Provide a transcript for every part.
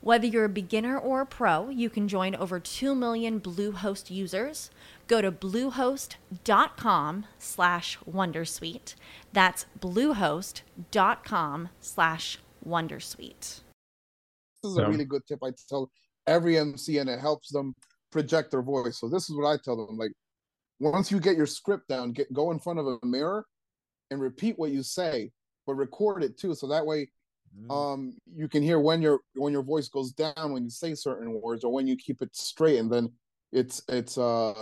Whether you're a beginner or a pro, you can join over 2 million Bluehost users. Go to bluehost.com slash wondersuite. That's bluehost.com slash wondersuite. This is a really good tip I tell every MC and it helps them project their voice. So this is what I tell them. Like once you get your script down, get go in front of a mirror and repeat what you say but record it too, so that way. Um you can hear when your when your voice goes down when you say certain words or when you keep it straight and then it's it's uh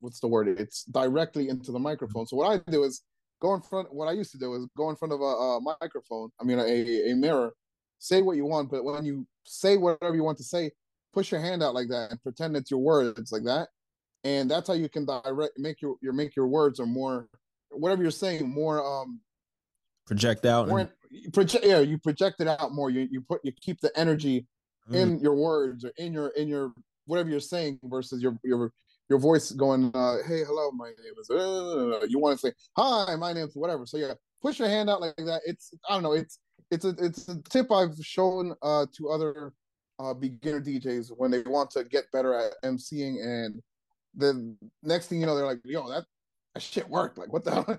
what's the word? It's directly into the microphone. So what i do is go in front what i used to do is go in front of a, a microphone i mean a, a mirror say what you want but when you say whatever you want to say push your hand out like that and pretend it's your words like that. And that's how you can direct make your your make your words or more whatever you're saying more um project out and... project yeah you project it out more. You, you put you keep the energy mm. in your words or in your in your whatever you're saying versus your your your voice going uh, hey hello my name is uh, you want to say hi my name's whatever. So yeah push your hand out like that. It's i don't know it's it's a it's a tip i've shown uh to other uh beginner djs when they want to get better at emceeing and the next thing you know they're like yo that that shit worked. Like what the hell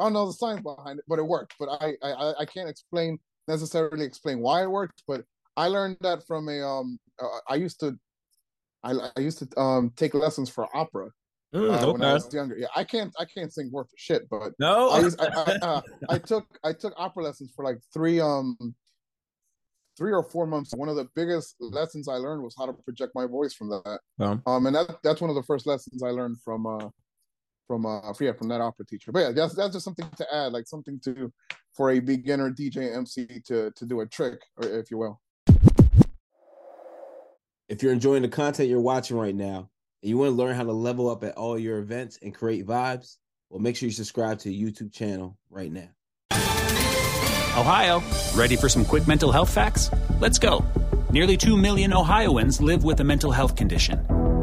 I don't know the science behind it, but it worked. But I I I can't explain necessarily explain why it worked, but I learned that from a um uh, I used to I I used to um take lessons for opera. Mm, uh, okay. When I was younger, yeah, I can't, I can't sing worth of shit, but no, I, used, I, I, uh, I took, I took opera lessons for like three, um, three or four months. One of the biggest lessons I learned was how to project my voice from that. Um, um and that that's one of the first lessons I learned from uh from uh yeah from that opera teacher. But yeah, that's that's just something to add, like something to for a beginner DJ MC to to do a trick, or if you will. If you're enjoying the content you're watching right now, and you want to learn how to level up at all your events and create vibes, well, make sure you subscribe to the YouTube channel right now. Ohio, ready for some quick mental health facts? Let's go. Nearly 2 million Ohioans live with a mental health condition.